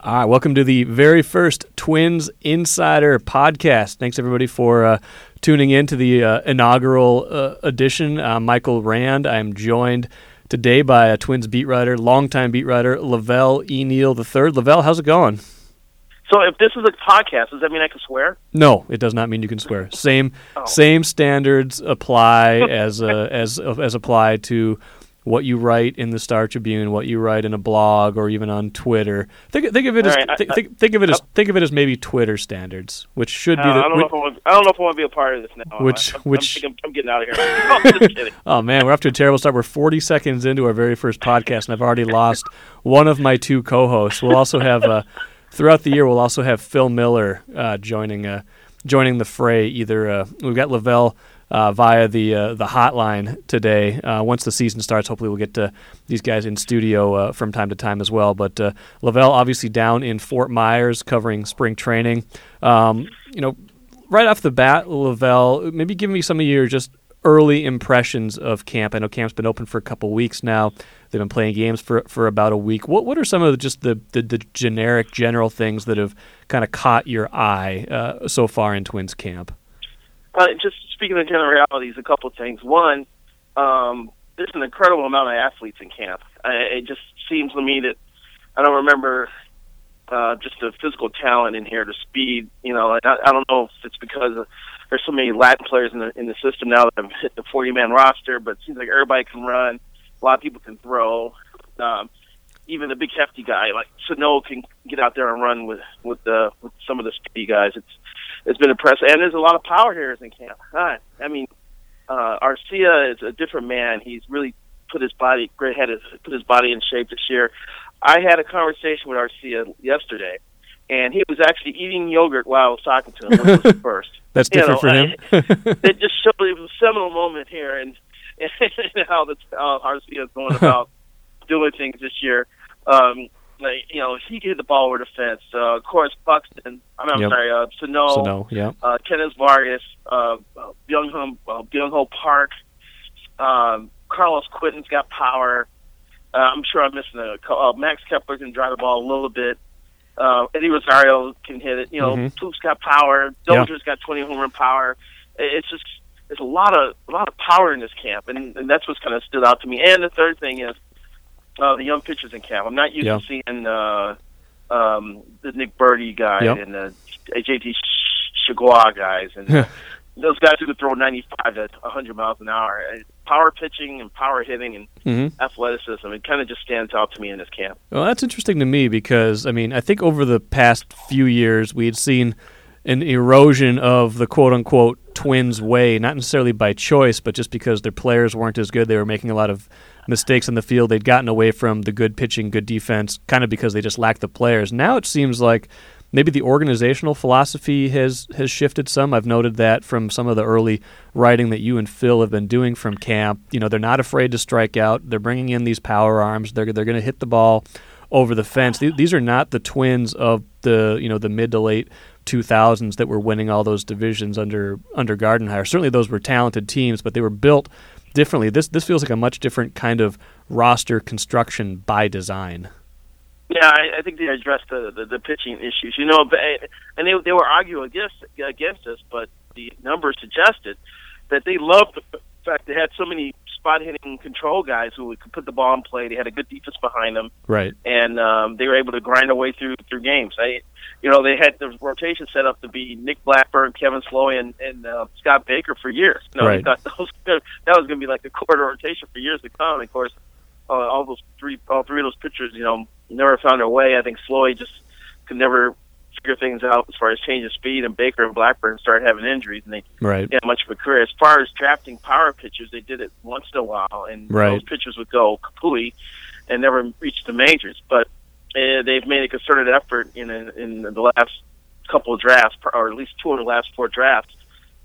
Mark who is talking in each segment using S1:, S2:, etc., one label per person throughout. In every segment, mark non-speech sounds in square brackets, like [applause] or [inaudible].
S1: All right, welcome to the very first Twins Insider podcast. Thanks everybody for uh, tuning in to the uh, inaugural uh, edition. I'm Michael Rand. I'm joined today by a Twins beat writer, longtime beat writer, La Velle E. Neal III. La Velle, how's it going?
S2: So if this is a podcast, does that mean I can swear?
S1: No, it does not mean you can swear. Same
S2: Oh.
S1: same standards apply [laughs] as uh, as as apply to what you write in the Star Tribune, what you write in a blog, or even on Twitter. Think think of it as
S2: right, I-
S1: think,
S2: I-
S1: think, think of it as think of it as maybe Twitter standards, which should
S2: Uh,
S1: be the.
S2: I don't know if I want. I don't know if I want to be a part of this now.
S1: Which-
S2: I'm,
S1: which-
S2: I'm, I'm getting out of here. [laughs] I'm just kidding. [laughs]
S1: Oh man, we're off to a terrible start. We're 40 seconds into our very first podcast, and I've already lost one of my two co-hosts. We'll also have uh, throughout the year. We'll also have Phil Miller uh, joining uh, joining the fray. Either uh, we've got La Velle uh, via the uh, the hotline today. Uh, once the season starts, hopefully we'll get to these guys in studio uh, from time to time as well. But uh, La Velle obviously down in Fort Myers covering spring training. Um, you know, right off the bat, La Velle, maybe give me some of your just early impressions of camp. I know camp's been open for a couple weeks now. They've been playing games for for about a week. What what are some of the, just the, the the generic general things that have kind of caught your eye uh, so far in Twins camp?
S2: Uh, just speaking of generalities, a couple of things. One, um, there's an incredible amount of athletes in camp. Uh, it just seems to me that I don't remember uh, just the physical talent in here, the speed. You know, I, I don't know if it's because of, there's so many Latin players in the in the system now that have hit the 40 man roster, but it seems like everybody can run. A lot of people can throw. Um, even the big hefty guy like Sano can get out there and run with with the with some of the speedy guys. It's it's been impressive, and there's a lot of power hitters in camp. Huh. I mean, uh, Arcia is a different man. He's really put his body, great had his, put his body in shape this year. I had a conversation with Arcia yesterday, and he was actually eating yogurt while I was talking to him, which was the [laughs] first.
S1: That's
S2: You
S1: different
S2: know,
S1: for him. [laughs]
S2: It just showed it was a seminal moment here, and, [laughs] and how the how Arcia is going about doing things this year. Um, like, you know, he hit the ball over the fence. Uh, of course, Buxton. I'm, I'm
S1: Yep.
S2: sorry, uh, Sano
S1: so no, yeah,
S2: uh, Kennys Vargas, uh, uh, Byung Ho, uh, Park, um, Carlos Quinton's got power. Uh, I'm sure I'm missing a. Uh, Max Kepler can drive the ball a little bit. Uh, Eddie Rosario can hit it. You know,
S1: Mhm.
S2: Plouffe's got power. Dozier's got 20 home run power. It's just there's a lot of a lot of power in this camp, and, and that's what's kind of stood out to me. And the third thing is uh, the young pitchers in camp. I'm not used
S1: Yeah.
S2: to seeing uh, um, the Nick Burdi guy
S1: Yep.
S2: and the JT Chargois guys and [laughs] those guys who could throw 95 to 100 miles an hour. Power pitching and power hitting and
S1: hmm
S2: athleticism. It kind of just stands out to me in this camp.
S1: Well, that's interesting to me because I mean I think over the past few years we had seen an erosion of the quote unquote Twins way, not necessarily by choice, but just because their players weren't as good. They were making a lot of mistakes in the field. They'd gotten away from the good pitching, good defense, kind of because they just lacked the players. Now it seems like maybe the organizational philosophy has has shifted some. I've noted that from some of the early writing that you and Phil have been doing from camp. You know, they're not afraid to strike out. They're bringing in these power arms. They're they're going to hit the ball over the fence. These are not the Twins of the you know the mid to late 2000s that were winning all those divisions under under Gardenhire. Certainly those were talented teams, but they were built differently. This this feels like a much different kind of roster construction by design.
S2: Yeah, I, I think they addressed the, the the pitching issues. You know, but, and they they were arguing against against us, but the numbers suggested that they loved the fact they had so many spot hitting control guys who could put the ball in play. They had a good defense behind them.
S1: Right.
S2: and um, they were able to grind their way through through games. I, you know, they had the rotation set up to be Nick Blackburn, Kevin Slowey, and, and uh, Scott Baker for years. You know,
S1: Right.
S2: they thought those, [laughs] that was going to be like the core rotation for years to come. And of course, uh, all those three, all three of those pitchers, you know, never found their way. I think Slowey just could never figure things out as far as change of speed, and Baker and Blackburn started having injuries, and they
S1: Right.
S2: didn't have much of a career. As far as drafting power pitchers, they did it once in a while, and
S1: Right.
S2: those pitchers would go kapooey and never reach the majors. But uh, they've made a concerted effort in in the last couple of drafts, or at least two of the last four drafts,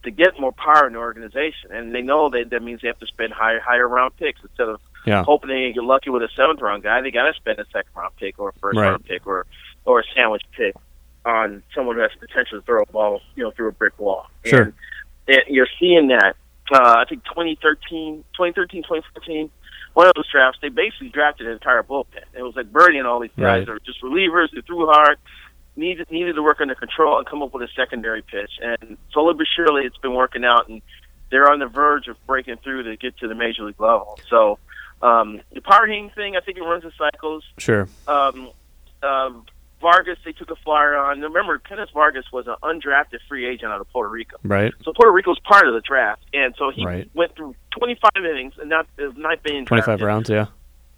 S2: to get more power in the organization. And they know that that means they have to spend higher higher round picks instead of
S1: Yeah.
S2: hoping they get lucky with a seventh round guy. They got to spend a second round pick or a first
S1: Right.
S2: round pick or or a sandwich pick on someone who has potential to throw a ball, you know, through a brick wall.
S1: Sure.
S2: And it, you're seeing that. Uh, I think 2013, 2013, 2014, one of those drafts, they basically drafted an entire bullpen. It was like Burdi and all these guys
S1: Right.
S2: that were just relievers who threw hard, needed needed to work under control and come up with a secondary pitch. And slowly but surely, it's been working out, and they're on the verge of breaking through to get to the major league level. So um, the hitting thing, I think it runs in cycles.
S1: Sure.
S2: Um, um, Vargas, they took a flyer on. Remember, Kennys Vargas was an undrafted free agent out of Puerto Rico.
S1: Right.
S2: So Puerto Rico's part of the draft, and so he
S1: Right.
S2: went through 25 innings and not uh, not being
S1: 25
S2: drafted.
S1: rounds, yeah.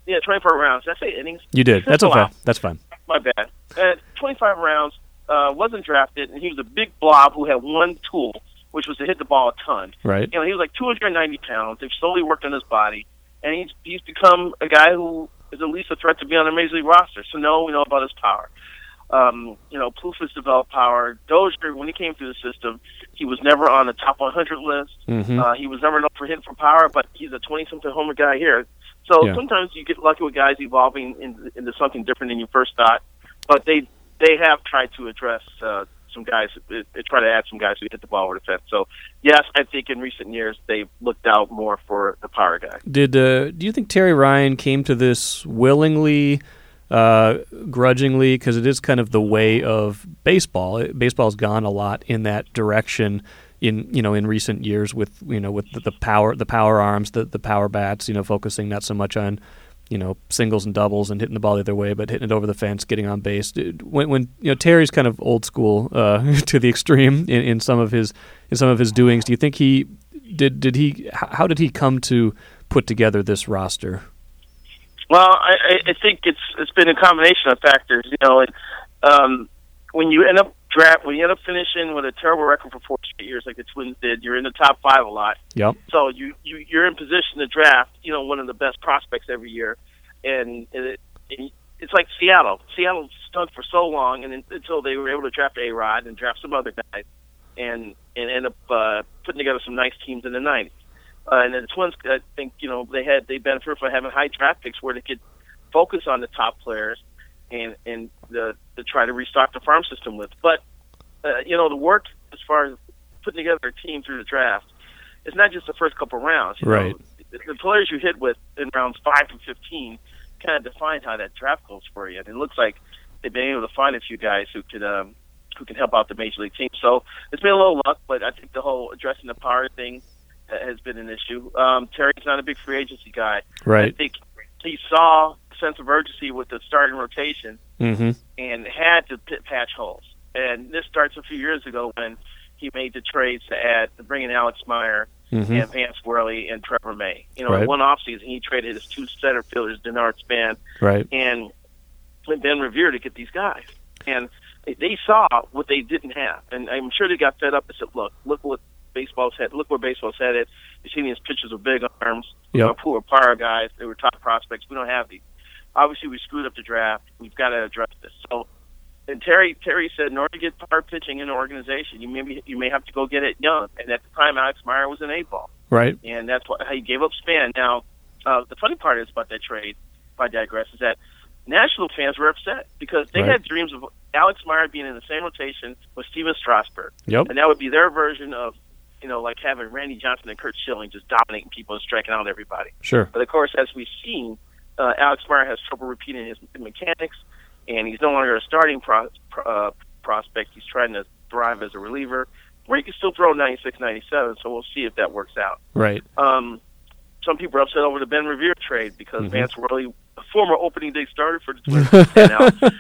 S2: Yeah, 25 rounds. Did I say innings?
S1: You did. That's okay.
S2: lot.
S1: That's fine.
S2: My bad. Uh, 25 rounds. Uh, wasn't drafted, and he was a big blob who had one tool, which was to hit the ball a ton.
S1: Right.
S2: You know, he was like 290 pounds. They've slowly worked on his body, and he's he's become a guy who is at least a threat to be on the major league roster. So no, we know about his power. Um, you know, Plouffe has developed power. Dozier, when he came through the system, he was never on the top 100 list.
S1: hmm
S2: Uh, he was never known for hitting for power, but he's a 20-something homer guy here. So
S1: Yeah.
S2: sometimes you get lucky with guys evolving in, into something different than you first thought. But they they have tried to address uh, some guys, uh, try to add some guys who hit the ball over the fence. So yes, I think in recent years they've looked out more for the power guy.
S1: Did uh, do you think Terry Ryan came to this willingly, uh, grudgingly? Because it is kind of the way of baseball. Baseball's gone a lot in that direction in you know in recent years with you know with the, the power the power arms the the power bats. You know, focusing not so much on you know singles and doubles and hitting the ball the other way, but hitting it over the fence, getting on base. When when you know Terry's kind of old school uh, [laughs] to the extreme in, in some of his in some of his doings. Do you think he did did he how did he come to put together this roster?
S2: Well, I, I- think it's it's been a combination of factors. You know, and, um, when you end up draft when you end up finishing with a terrible record for four straight years, like the Twins did, you're in the top five a lot.
S1: Yep.
S2: So you, you you're in position to draft, you know, one of the best prospects every year, and it, it, it's like Seattle. Seattle stunk for so long, and until they were able to draft A Rod and draft some other guys, and and end up uh, putting together some nice teams in the '90s. Uh, and the Twins, I think, you know, they had they benefited from having high draft picks where they could focus on the top players and and the, to try to restock the farm system with. But uh, you know, the work as far as putting together a team through the draft it's not just the first couple rounds. You
S1: Right.
S2: Know, the, the players you hit with in rounds five to fifteen kind of define how that draft goes for you. And it looks like they've been able to find a few guys who could um, who can help out the major league team. So it's been a little luck, but I think the whole addressing the power thing has been an issue. Um, Terry's not a big free agency guy.
S1: Right.
S2: I think he saw a sense of urgency with the starting rotation
S1: Mm-hmm.
S2: and had to pit patch holes. And this starts a few years ago when he made the trades to add to bring in Alex Meyer
S1: Mm-hmm.
S2: and Vance Worley and Trevor May. You know,
S1: Right.
S2: in one offseason he traded his two center fielders, Denard Span
S1: Right.
S2: and Ben Revere to get these guys. And they saw what they didn't have. And I'm sure they got fed up and said, Look, look what baseball's head look where baseball's headed. You see these pitchers with big arms,
S1: Yep.
S2: are power guys, they were top prospects. We don't have these. Obviously we screwed up the draft. We've got to address this. So and Terry Terry said in order to get power pitching in the organization, you maybe you may have to go get it young. And at the time, Alex Meyer was an A ball,
S1: Right.
S2: and that's why how he gave up Span. Now, uh, the funny part is about that trade. If I digress, is that national fans were upset because they
S1: Right.
S2: had dreams of Alex Meyer being in the same rotation with Stephen Strasburg,
S1: Yep.
S2: and that would be their version of you know like having Randy Johnson and Curt Schilling just dominating people and striking out everybody.
S1: Sure.
S2: But of course, as we've seen, uh, Alex Meyer has trouble repeating his mechanics, and he's no longer a starting pro- pro- uh, prospect. He's trying to thrive as a reliever, where he can still throw 96, 97. So we'll see if that works out.
S1: Right.
S2: Um, some people are upset over the Ben Revere trade because
S1: Mhm.
S2: Vance Worley, a former opening day starter for [laughs] the Twins, out.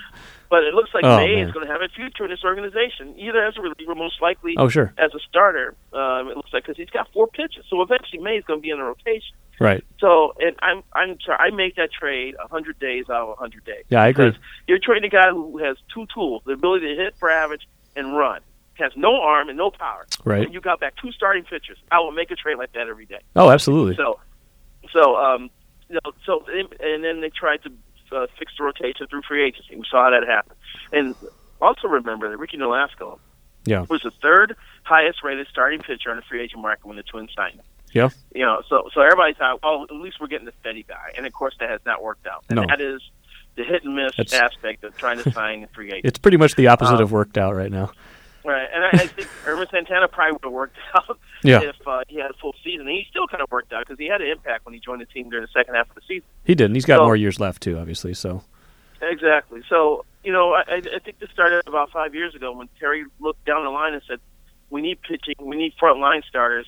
S2: But it looks like
S1: Oh,
S2: May
S1: man.
S2: is going to have a future in this organization, either as a reliever, most likely
S1: Oh, sure.
S2: as a starter. Um, it looks like because he's got four pitches, so eventually May is going to be in the rotation.
S1: Right.
S2: So, and I'm I'm sorry, I make that trade a hundred days out of a hundred days.
S1: Yeah, I agree.
S2: You're trading a guy who has two tools: the ability to hit for average and run. Has no arm and no power.
S1: Right.
S2: And you got back two starting pitchers. I will make a trade like that every day.
S1: Oh, absolutely.
S2: So, so um, you know, so and then they tried to uh, fix the rotation through free agency. We saw that happen. And also remember that Ricky Nolasco
S1: Yeah.
S2: was the third highest rated starting pitcher on the free agent market when the Twins signed him.
S1: Yeah.
S2: You know, so so everybody thought, well, at least we're getting the steady guy, and of course that has not worked out. And
S1: No.
S2: that is the hit and miss
S1: That's-
S2: aspect of trying to sign a free [laughs] agent.
S1: It's pretty much the opposite
S2: Um,
S1: of worked out right now.
S2: Right, and I, I think [laughs] Irma Ervin Santana probably would have worked [laughs] out
S1: Yeah.
S2: if uh, he had a full season. And he still kind of worked out because he had an impact when he joined the team during the second half of the season.
S1: He did. And he's got
S2: So-
S1: more years left too, obviously. So
S2: Exactly. So you know, I, I think this started about five years ago when Terry looked down the line and said, "We need pitching. We need front line starters.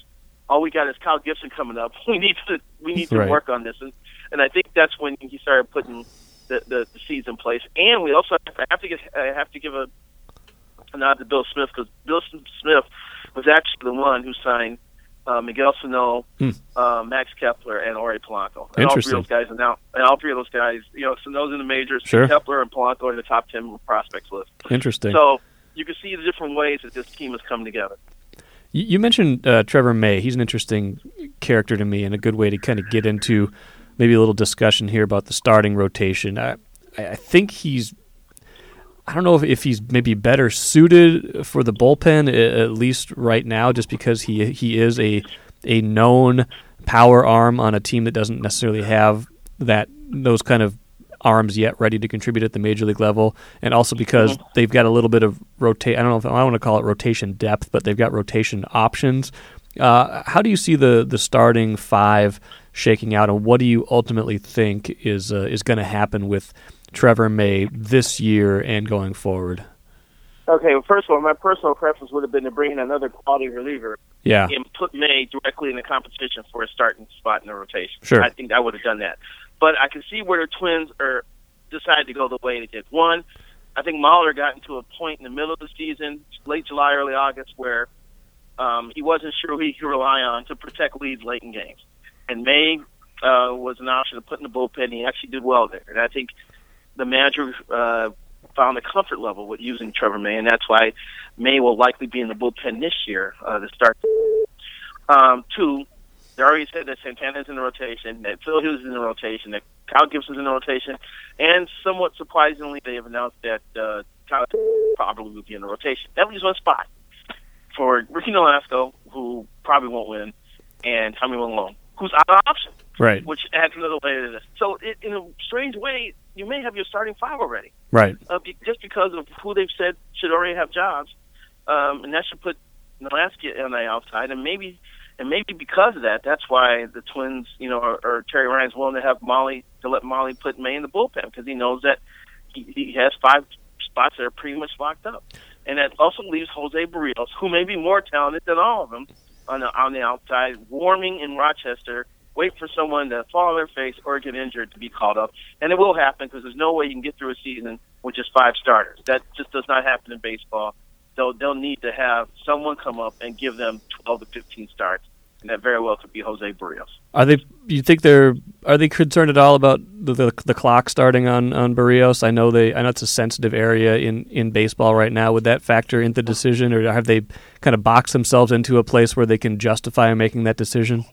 S2: All we got is Kyle Gibson coming up. [laughs] We need to we need to
S1: Right.
S2: work on this." And and I think that's when he started putting the the, the seeds in place. And we also have to, have to get I have to give a, a nod to Bill Smith because Bill Smith was actually the one who signed. Uh, Miguel Sano,
S1: Hmm.
S2: uh, Max Kepler, and Ori Polanco. And all three
S1: Interesting.
S2: of those guys are now, and all three of those guys, you know, Sano's in the majors,
S1: Sure.
S2: Kepler and Polanco are in the top 10 prospects list.
S1: interesting.
S2: So you can see the different ways that this team has come together.
S1: You, you mentioned uh, Trevor May. He's an interesting character to me and a good way to kind of get into maybe a little discussion here about the starting rotation. I I think he's. I don't know if, if he's maybe better suited for the bullpen at least right now, just because he he is a a known power arm on a team that doesn't necessarily have that those kind of arms yet ready to contribute at the major league level, and also because they've got a little bit of rotate. I don't know if I want to call it rotation depth, but they've got rotation options. Uh, how do you see the the starting five shaking out, and what do you ultimately think is uh, is going to happen with Trevor May this year and going forward?
S2: Okay, well, first of all, my personal preference would have been to bring in another quality reliever
S1: Yeah,
S2: and put May directly in the competition for a starting spot in the rotation.
S1: Sure.
S2: I think I would have done that. But I can see where the Twins are decided to go the way they did. One, I think Mahler got into a point in the middle of the season, late July, early August, where um, he wasn't sure who he could rely on to protect leads late in games. And May uh, was an option to put in the bullpen. He actually did well there. And I think the manager uh, found a comfort level with using Trevor May, and that's why May will likely be in the bullpen this year uh, to start. Um, two, they already said that Santana's in the rotation, that Phil Hughes is in the rotation, that Kyle Gibson's in the rotation, and somewhat surprisingly, they have announced that uh, Kyle probably will be in the rotation. That leaves one spot for Ricky Nolasco, who probably won't win, and Tommy Milone, who's out of option,
S1: right,
S2: which adds another layer to this. So, it, in a strange way, you may have your starting five already
S1: right.
S2: uh, be, just because of who they've said should already have jobs, um, and that should put Nolasco on the outside, and maybe, and maybe because of that, that's why the Twins, you know, or, or Terry Ryan's willing to have Molly to let Molly put May in the bullpen because he knows that he, he has five spots that are pretty much locked up, and that also leaves Jose Berrios, who may be more talented than all of them, on the on the outside, warming in Rochester. Wait for someone to fall on their face or get injured to be called up, and it will happen because there's no way you can get through a season with just five starters. That just does not happen in baseball. They'll they'll need to have someone come up and give them 12 to 15 starts, and that very well could be Jose Berrios.
S1: Are they? You think they're? Are they concerned at all about the the, the clock starting on on Berrios? I know they. I know it's a sensitive area in in baseball right now. Would that factor into the decision, or have they kind of boxed themselves into a place where they can justify making that decision?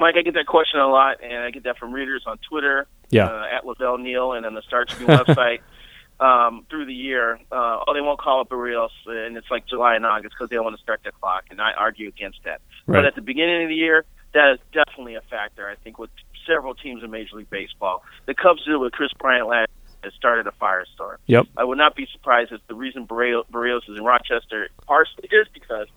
S2: Mike, I get that question a lot, and I get that from readers on Twitter,
S1: Yeah.
S2: uh, at Lavelle Neal, and on the Star Tribune website [laughs] um, through the year. Uh, oh, they won't call up Berrios, and it's like July and August because they don't want to start the clock, and I argue against that.
S1: Right.
S2: But at the beginning of the year, that is definitely a factor. I think with several teams in Major League Baseball, the Cubs did it with Kris Bryant last. It started a firestorm.
S1: Yep.
S2: I would not be surprised if the reason Berrios is in Rochester partially is because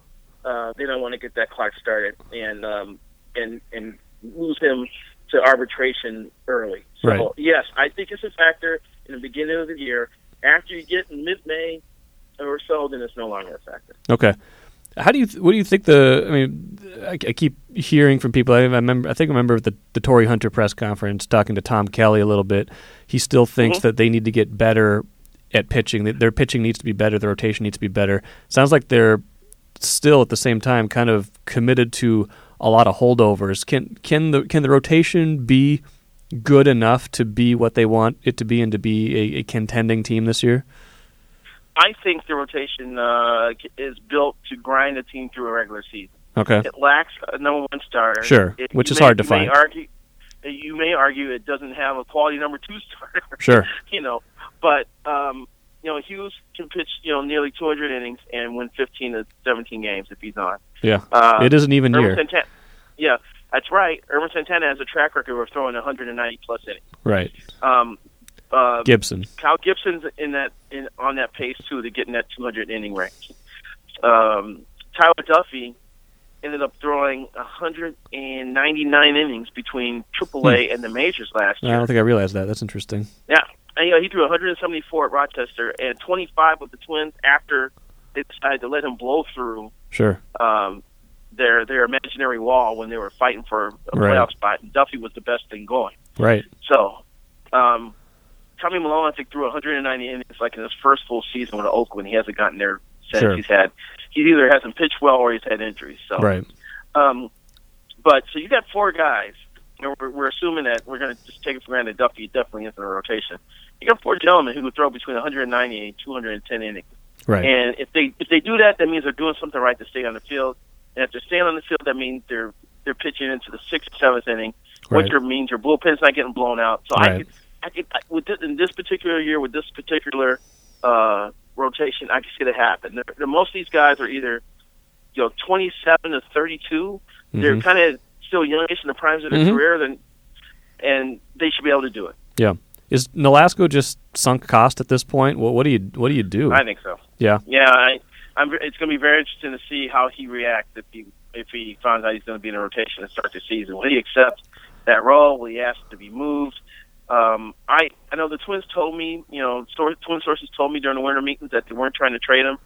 S2: uh, they don't want to get that clock started and um, and and lose him to arbitration early. So
S1: Right.
S2: yes, I think it's a factor in the beginning of the year. After you get in mid-May or so, then it's no longer a factor.
S1: Okay. How do you? What do you think? The I mean, I, I keep hearing from people. I remember. I think I remember the the Torii Hunter press conference talking to Tom Kelly a little bit. He still thinks
S2: Mhm.
S1: that they need to get better at pitching. That Their pitching needs to be better. The rotation needs to be better. Sounds like they're still at the same time kind of committed to a lot of holdovers. Can can the can the rotation be good enough to be what they want it to be and to be a, a contending team this year?
S2: I think the rotation uh, is built to grind a team through a regular season.
S1: Okay.
S2: It lacks a number one starter.
S1: Sure,
S2: It-
S1: which is
S2: may-
S1: hard to find.
S2: Argue, you may argue it doesn't have a quality number two [laughs] starter.
S1: Sure.
S2: you know, but um, you know Hughes can pitch you know nearly 200 innings and win 15 to 17 games if he's on.
S1: Yeah.
S2: Uh,
S1: it is an even
S2: Ervin
S1: year.
S2: Santana, yeah, that's right. Ervin Santana has a track record of throwing 190 plus innings.
S1: Right.
S2: Um, uh,
S1: Gibson.
S2: Kyle Gibson's in that in on that pace too to get in that 200 inning range. Um, Tyler Duffey ended up throwing 199 innings between AAA
S1: Hmm.
S2: and the majors last year.
S1: I don't think I realized that. That's interesting.
S2: Yeah, and you know he threw 174 at Rochester and 25 with the Twins after they decided to let him blow through
S1: Sure.
S2: um, their their imaginary wall when they were fighting for a
S1: Right.
S2: playoff spot. And Duffey was the best thing going.
S1: Right.
S2: So, um, Tommy Milone, I think, threw 190 innings like in his first full season with Oakland. He hasn't gotten there since.
S1: Sure.
S2: He's had he either hasn't pitched well or he's had injuries. So,
S1: Right.
S2: um, but so you got four guys. And we're, we're assuming that we're going to just take it for granted. Duffey definitely is in the rotation. You got four gentlemen who would throw between 190 and 210 innings.
S1: Right.
S2: And if they if they do that, that means they're doing something right to stay on the field. And if they're staying on the field, that means they're they're pitching into the sixth, seventh inning,
S1: Right.
S2: which means your bullpen's not getting blown out. So I could, I could I, with this, in this particular year with this particular uh, rotation, I could see that happen. They're, they're, most of these guys are either you know 27 to 32. They're
S1: Mhm.
S2: kind of still youngish in the primes of their
S1: Mhm.
S2: career, then and they should be able to do it.
S1: Yeah. Is Nolasco just sunk cost at this point? What, what do you What do you do?
S2: I think so.
S1: yeah.
S2: Yeah, I, I'm. It's going to be very interesting to see how he reacts if he if he finds out he's going to be in a rotation to start the season. Will he accept that role? Will he ask to be moved? Um, I I know the Twins told me, you know, sor- Twin sources told me during the winter meetings that they weren't trying to trade him.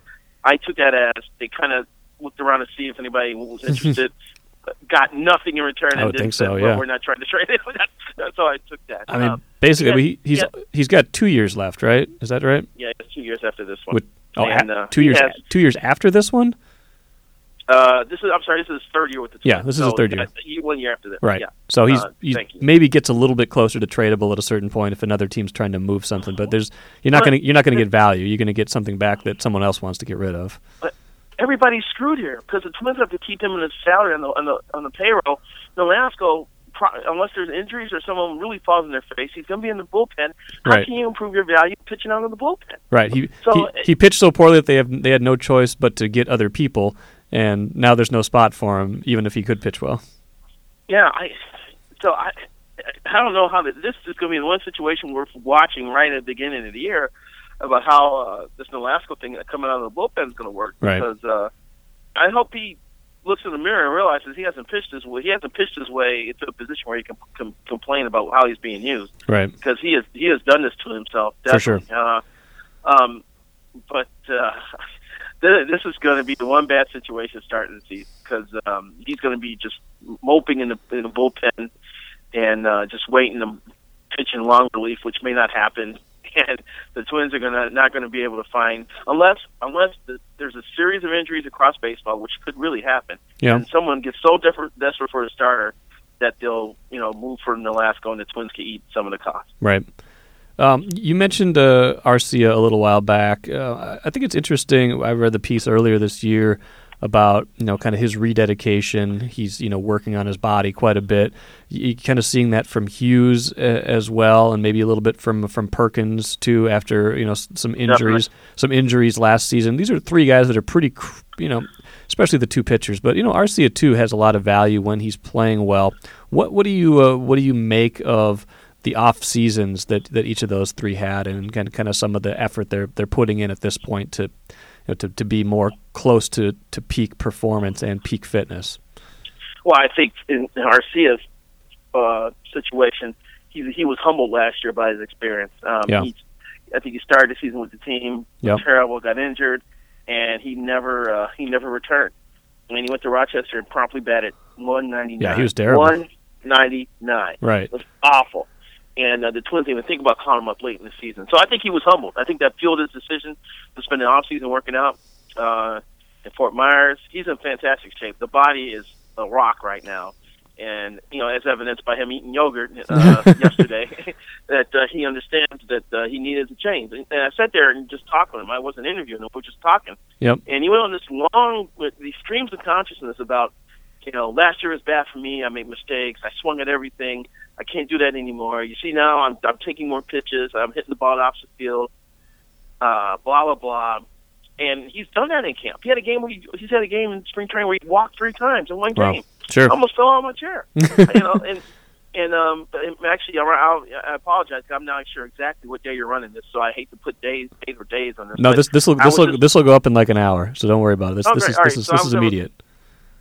S2: I took that as they kind of looked around to see if anybody was [laughs] interested. Got nothing in return.
S1: I
S2: and
S1: would think so,
S2: well,
S1: yeah.
S2: We're not trying to [laughs] trade him. that's, that's how I took that.
S1: I mean,
S2: um,
S1: basically, he, he's
S2: yeah.
S1: he's got two years left, right? Is that right?
S2: yeah, it's two years after this one.
S1: With- Oh,
S2: And, uh,
S1: two years.
S2: has-
S1: two years after this one.
S2: Uh, this is I'm sorry, this is his third year with the Twins.
S1: Yeah, this is his third year.
S2: he- One year after this.
S1: Right.
S2: Yeah.
S1: So he's,
S2: Uh,
S1: he's maybe gets a little bit closer to tradable at a certain point if another team's trying to move something. But there's you're not
S2: But-
S1: going to you're not going to get value. You're going to get something back that someone else wants to get rid of.
S2: Everybody's screwed here because the Twins have to keep him in his salary on the on the on the payroll. Nolasco, pro, unless there's injuries or someone really falls in their face, he's going to be in the bullpen. How
S1: Right.
S2: can you improve your value pitching out of the bullpen?
S1: Right. He,
S2: So,
S1: he he pitched so poorly that they have they had no choice but to get other people, and now there's no spot for him, even if he could pitch well.
S2: Yeah, I. So I, I don't know how that, this is going to be the one situation we're watching right at the beginning of the year about how uh, this Nolasco thing coming out of the bullpen is going to work.
S1: Right.
S2: Because uh, I hope he looks in the mirror and realizes he hasn't pitched his way. He hasn't pitched his way into a position where he can com- complain about how he's being used
S1: Right.
S2: because he has he has done this to himself.
S1: For sure.
S2: Uh, um, but uh, [laughs] th- this is going to be the one bad situation starting the season because um, he's going to be just moping in the in the bullpen and uh, just waiting to pitch in long relief, which may not happen. And the Twins are gonna not going to be able to find unless unless the, there's a series of injuries across baseball, which could really happen.
S1: Yeah.
S2: And someone gets so desperate, desperate for a starter that they'll you know move for Nolasco, and the Twins can eat some of the cost.
S1: Right. Um, you mentioned uh, Arcia a little while back. Uh, I think it's interesting. I read the piece earlier this year about you know kind of his rededication. He's you know working on his body quite a bit. You kind of seeing that from Hughes uh, as well, and maybe a little bit from from Perkins too. After you know some injuries, some injuries last season. These are three guys that are pretty you know, especially the two pitchers. But you know Arcia too has a lot of value when he's playing well. What what do you uh, what do you make of the off seasons that, that each of those three had, and kind of, kind of some of the effort they're they're putting in at this point to know, to, to be more close to, to peak performance and peak fitness.
S2: Well, I think in Arcia's uh, situation, he he was humbled last year by his experience. Um,
S1: Yeah.
S2: He, I think he started the season with the team,
S1: Yep.
S2: terrible, got injured, and he never uh, he never returned. And he went to Rochester and promptly batted 199.
S1: Yeah, he was terrible.
S2: 199.
S1: Right.
S2: It was awful. And uh, the Twins didn't even think about calling him up late in the season. So I think he was humbled. I think that fueled his decision to spend the off season working out uh, in Fort Myers. He's in fantastic shape. The body is a rock right now. And, you know, as evidenced by him eating yogurt uh, [laughs] yesterday, [laughs] that uh, he understands that uh, he needed to change. And I sat there and just talked with him. I wasn't interviewing him, we were just talking.
S1: Yep.
S2: And he went on this long, with these streams of consciousness about, you know, last year was bad for me. I made mistakes. I swung at everything. I can't do that anymore. You see now, I'm I'm taking more pitches. I'm hitting the ball opposite field. Uh, blah blah blah. And he's done that in camp. He had a game where he, he's had a game in spring training where he walked three times in one
S1: Wow.
S2: game.
S1: Sure.
S2: I almost fell out of my chair. [laughs] you know, and and um, actually, I'll, I apologize. I'm not sure exactly what day you're running this, so I hate to put days, days or days on this.
S1: No, this this will this will this will go up in like an hour, so don't worry about it. This
S2: Oh,
S1: this is
S2: All
S1: this is
S2: so
S1: this is
S2: over-
S1: immediate.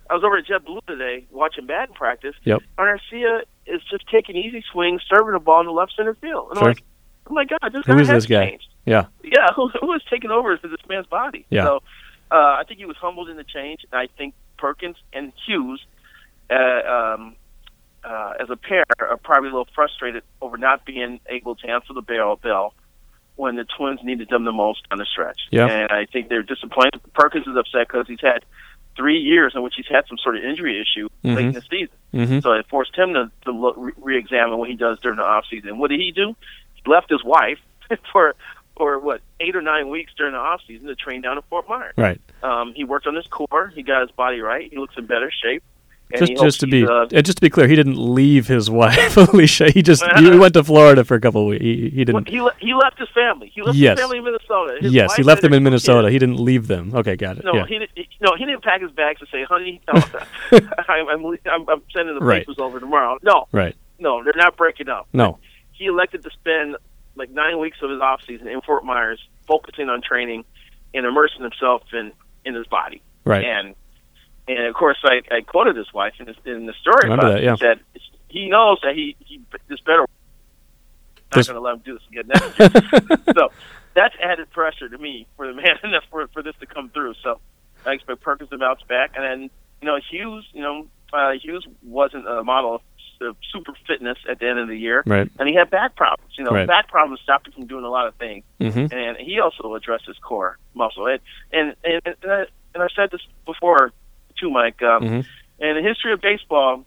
S2: I was over at JetBlue today watching batting practice.
S1: Yep.
S2: And Arcia is just taking easy swings, serving the ball in the left center field. And
S1: Sure.
S2: I'm like, oh my god, this
S1: Who
S2: guy
S1: is
S2: has
S1: this guy?
S2: changed.
S1: Yeah.
S2: Yeah, [laughs] who, who is taking over for this man's body?
S1: Yeah.
S2: So uh, I think he was humbled in the change. And I think Perkins and Hughes, uh, um, uh, as a pair, are probably a little frustrated over not being able to answer the bell bell when the Twins needed them the most on the stretch.
S1: Yeah.
S2: And I think they're disappointed. Perkins is upset because he's had three years in which he's had some sort of injury issue late in
S1: Mhm.
S2: the season.
S1: Mm-hmm.
S2: So it forced him to, to look, re- re-examine what he does during the off season. What did he do? He left his wife [laughs] for for what eight or nine weeks during the off season to train down in Fort Myers.
S1: Right.
S2: Um, he worked on his core. He got his body right. He looks in better shape.
S1: Just just to be
S2: uh,
S1: just to be clear, he didn't leave his [laughs] wife Alicia. He just he [laughs] went to Florida for a couple of weeks. He, he didn't.
S2: he he left his family. He left
S1: Yes.
S2: his family in Minnesota. His
S1: yes, he left them in Minnesota. He didn't leave them. Okay, got it.
S2: No,
S1: yeah.
S2: he didn't. He, no, he didn't pack his bags and say, "Honey, [laughs] no, I'm, I'm, I'm sending the
S1: Right.
S2: papers over tomorrow." No,
S1: Right.
S2: no, they're not breaking up.
S1: No.
S2: he elected to spend like nine weeks of his off season in Fort Myers, focusing on training and immersing himself in in his body.
S1: Right.
S2: And and of course, I, I quoted his wife in, in the story
S1: Remember
S2: about
S1: that,
S2: it.
S1: yeah.
S2: He said he knows that he he this better not
S1: This-
S2: going to let him do this again next year. [laughs] so that's added pressure to me for the man [laughs] for for this to come through. So I expect Perkins to bounce back, and then you know Hughes, you know uh, Hughes wasn't a model of of super fitness at the end of the year,
S1: Right.
S2: and he had back problems. You know,
S1: Right.
S2: back problems stopped him from doing a lot of things,
S1: Mm-hmm.
S2: and he also addressed his core muscle. And and and, and, I, and I said this before too, Mike. Um,
S1: Mhm.
S2: In the history of baseball,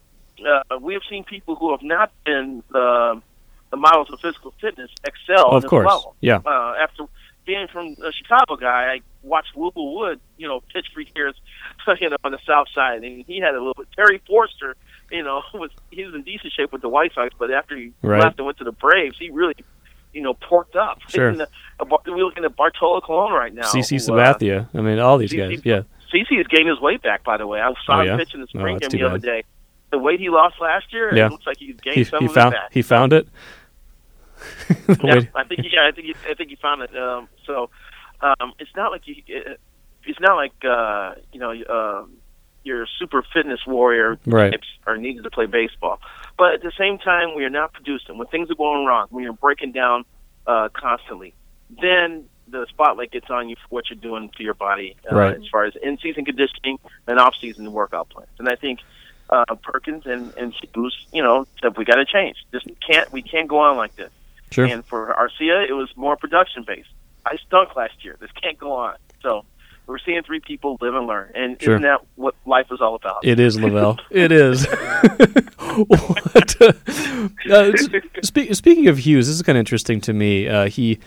S2: uh, we have seen people who have not been the the models of physical fitness excel
S1: Of
S2: at
S1: course.
S2: level.
S1: Yeah.
S2: Uh, after being from a Chicago guy, I watched Wilbur Wood, you know, pitch for years, [laughs] you know, on the South Side, and he had a little bit. Terry Forster, you know, [laughs] was he was in decent shape with the White Sox, but after he
S1: Right.
S2: left and went to the Braves, he really, you know, porked up. [laughs]
S1: Sure.
S2: Uh, we're looking at Bartolo Colon right now.
S1: CC
S2: uh,
S1: Sabathia. I mean, all these
S2: CC
S1: guys. Yeah.
S2: CC is gaining his weight back, by the way. I saw
S1: Oh,
S2: him
S1: yeah?
S2: pitch in the
S1: Oh,
S2: spring
S1: that's
S2: game the other day. The weight he lost last year,
S1: Yeah.
S2: it looks like he's gained
S1: He,
S2: some
S1: he
S2: of
S1: found
S2: it back.
S1: he found it. [laughs]
S2: Yeah, I think he, I think he, I think he found it. Um, so um, it's not like you, it, it's not like uh, you know uh, your super fitness warrior
S1: Right.
S2: types are needed to play baseball. But at the same time, we are not producing. When things are going wrong, when you're breaking down uh, constantly, then the spotlight gets on you for what you're doing to your body uh,
S1: Right.
S2: as far as in-season conditioning and off-season workout plans. And I think uh, Perkins and and Hughes, you know, said we got to change. This can't we can't go on like this.
S1: Sure.
S2: And for Arcia, it was more production based. I stunk last year. This can't go on. So we're seeing three people live and learn, and
S1: Sure.
S2: isn't that what life is all about?
S1: It is La Velle. [laughs] it is. [laughs] what, [laughs] uh, spe- speaking of Hughes, this is kind of interesting to me. Uh, he,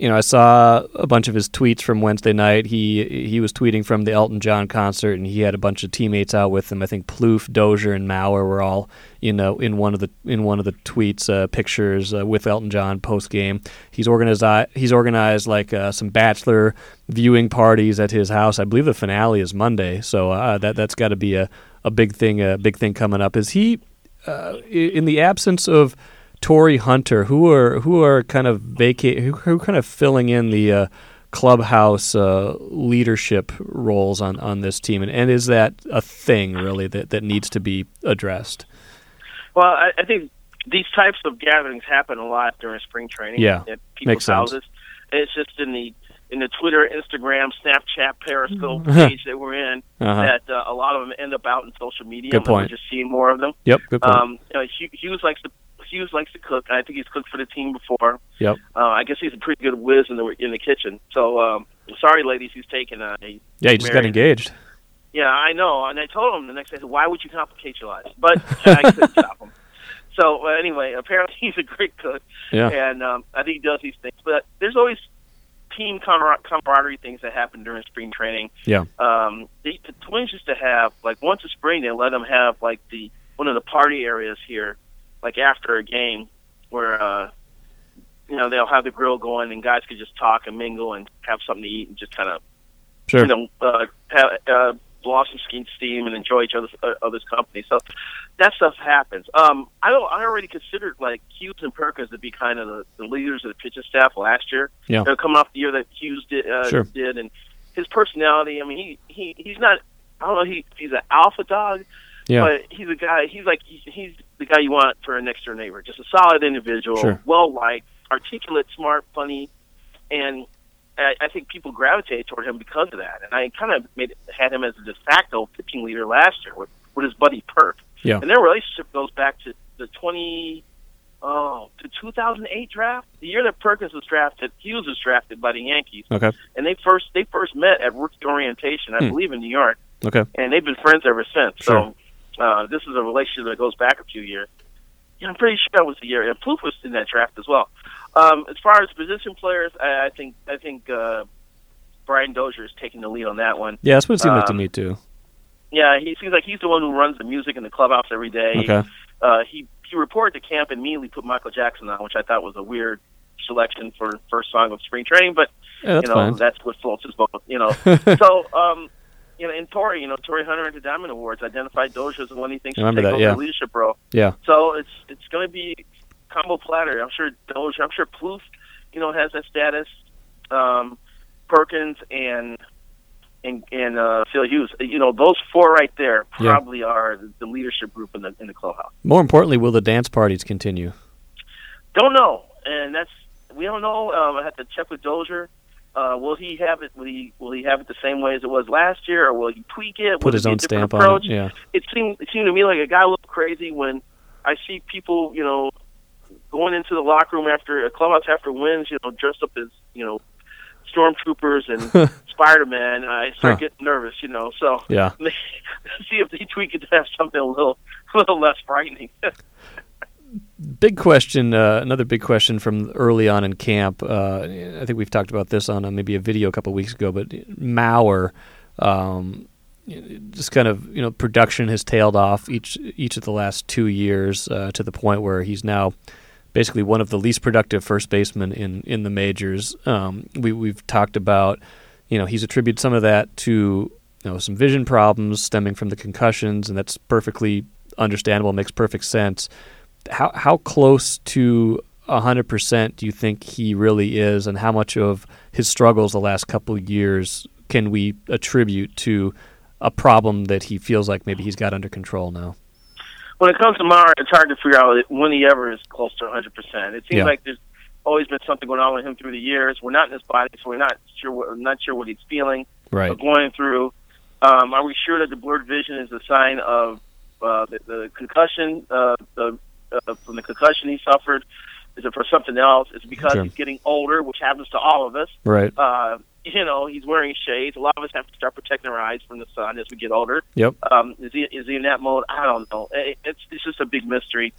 S1: you know, I saw a bunch of his tweets from Wednesday night. He he was tweeting from the Elton John concert, and he had a bunch of teammates out with him. I think Plouffe, Dozier, and Mauer were all you know in one of the in one of the tweets uh, pictures uh, with Elton John post game. He's organized he's organized like uh, some bachelor viewing parties at his house. I believe the finale is Monday, so uh, that that's got to be a, a big thing a big thing coming up. Is he uh, in the absence of Torii Hunter, who are who are kind of vacate who, who are kind of filling in the uh, clubhouse uh, leadership roles on, on this team, and, and is that a thing really that, that needs to be addressed?
S2: Well, I, I think these types of gatherings happen a lot during spring training.
S1: Yeah,
S2: at people's
S1: makes sense.
S2: houses. It's just in the in the Twitter, Instagram, Snapchat, Periscope [laughs] page that we're in
S1: Uh-huh.
S2: that uh, a lot of them end up out in social media.
S1: Good
S2: and we're
S1: point.
S2: just seeing more of them.
S1: Yep, good point.
S2: Um, you know, Hugh- Hughes likes to Hughes likes to cook. I think he's cooked for the team before.
S1: yep.
S2: Uh, I guess he's a pretty good whiz in the in the kitchen. So um, sorry, ladies, he's taking a. a
S1: Yeah, he just got engaged.
S2: Yeah, I know. And I told him the next day, I said, why would you complicate your life? But I couldn't stop him. [laughs] So uh, anyway, apparently he's a great cook,
S1: Yeah,
S2: and um, I think he does these things. But there's always team camar- camaraderie things that happen during spring training.
S1: yeah,
S2: Um, the, the Twins used to have like once a spring they let them have like the one of the party areas here, like after a game, where uh, you know they'll have the grill going and guys could just talk and mingle and have something to eat and just kind of
S1: sure.
S2: you know, uh, have, uh, blow off some ski steam and enjoy each other's uh, other's company. So that stuff happens. Um, I don't. I already considered like Hughes and Perkins to be kind of the, the leaders of the pitching staff last year.
S1: Yeah.
S2: They're coming off the year that Hughes did uh,
S1: Sure.
S2: did, and his personality. I mean, he he he's not. I don't know. He he's an alpha dog,
S1: Yeah.
S2: but he's a guy. He's like he's, the guy you want for a next door neighbor. Just a solid individual,
S1: Sure.
S2: well liked, articulate, smart, funny, and I, I think people gravitate toward him because of that. And I kind of made had him as a de facto pitching leader last year with with his buddy Perk.
S1: Yeah.
S2: And their relationship goes back to the twenty oh to two thousand eight draft, the year that Perkins was drafted. Hughes was drafted by the Yankees,
S1: Okay.
S2: and they first they first met at rookie orientation, I
S1: Hmm.
S2: believe, in New York
S1: Okay.
S2: and they've been friends ever since.
S1: Sure.
S2: So uh, this is a relationship that goes back a few years. Yeah, I'm pretty sure that was the year. And Plouffe was in that draft as well. Um, as far as position players, I, I think I think uh, Brian Dozier is taking the lead on that one.
S1: Yeah, that's what it seemed like to
S2: Um,
S1: me too.
S2: Yeah, he seems like he's the one who runs the music in the clubhouse every day.
S1: Okay.
S2: Uh, he he reported to camp and immediately put Michael Jackson on, which I thought was a weird selection for first song of spring training. But
S1: Yeah,
S2: you know
S1: fine.
S2: that's what floats his boat. You know, [laughs] so um, you know, in Torii, you know, Torii Hunter at the Diamond Awards identified Dozier as the one he thinks should take
S1: that,
S2: over
S1: yeah.
S2: the leadership role.
S1: Yeah.
S2: So it's it's going to be combo platter. I'm sure Dozier. I'm sure Plouffe, you know, has that status. Um, Perkins and and and uh, Phil Hughes. You know, those four right there
S1: Yeah.
S2: probably are the leadership group in the in the clubhouse.
S1: More importantly, will the dance parties continue?
S2: Don't know, and that's we don't know. Um, I have to check with Dozier. Uh, will he have it? Will he will he have it the same way as it was last year, or will he tweak it?
S1: Put
S2: it
S1: his
S2: a
S1: own
S2: different
S1: stamp
S2: approach?
S1: on it. Yeah.
S2: It seemed it seemed to me like a guy looked crazy when I see people, you know, going into the locker room after a clubhouse after wins, you know, dressed up as you know stormtroopers and [laughs] Spider Man. I start
S1: Huh.
S2: getting nervous, you know. So
S1: Yeah. [laughs]
S2: see if they tweak it to have something a little [laughs] a little less frightening.
S1: Big question. Uh, another big question from early on in camp. Uh, I think we've talked about this on uh, maybe a video a couple weeks ago, but Mauer, um, just kind of you know production has tailed off each each of the last two years uh, to the point where he's now basically one of the least productive first basemen in in the majors. Um, we we've talked about you know he's attributed some of that to you know some vision problems stemming from the concussions, and that's perfectly understandable, makes perfect sense. How how close to hundred percent do you think he really is, and how much of his struggles the last couple of years can we attribute to a problem that he feels like maybe he's got under control now?
S2: when it comes to Mauer, it's hard to figure out when he ever is close to 100%. It seems
S1: Yeah.
S2: like there's always been something going on with him through the years. We're not in his body, so we're not sure what, not sure what he's feeling
S1: Right.
S2: or going through. Um, are we sure that the blurred vision is a sign of uh, the, the concussion, uh, the, uh, from the concussion he suffered? Is it for something else? Is it because
S1: Sure.
S2: he's getting older, which happens to all of us?
S1: Right.
S2: Uh, you know, he's wearing shades. A lot of us have to start protecting our eyes from the sun as we get older.
S1: Yep.
S2: Um, is he is he in that mode? I don't know. It, it's it's just a big mystery.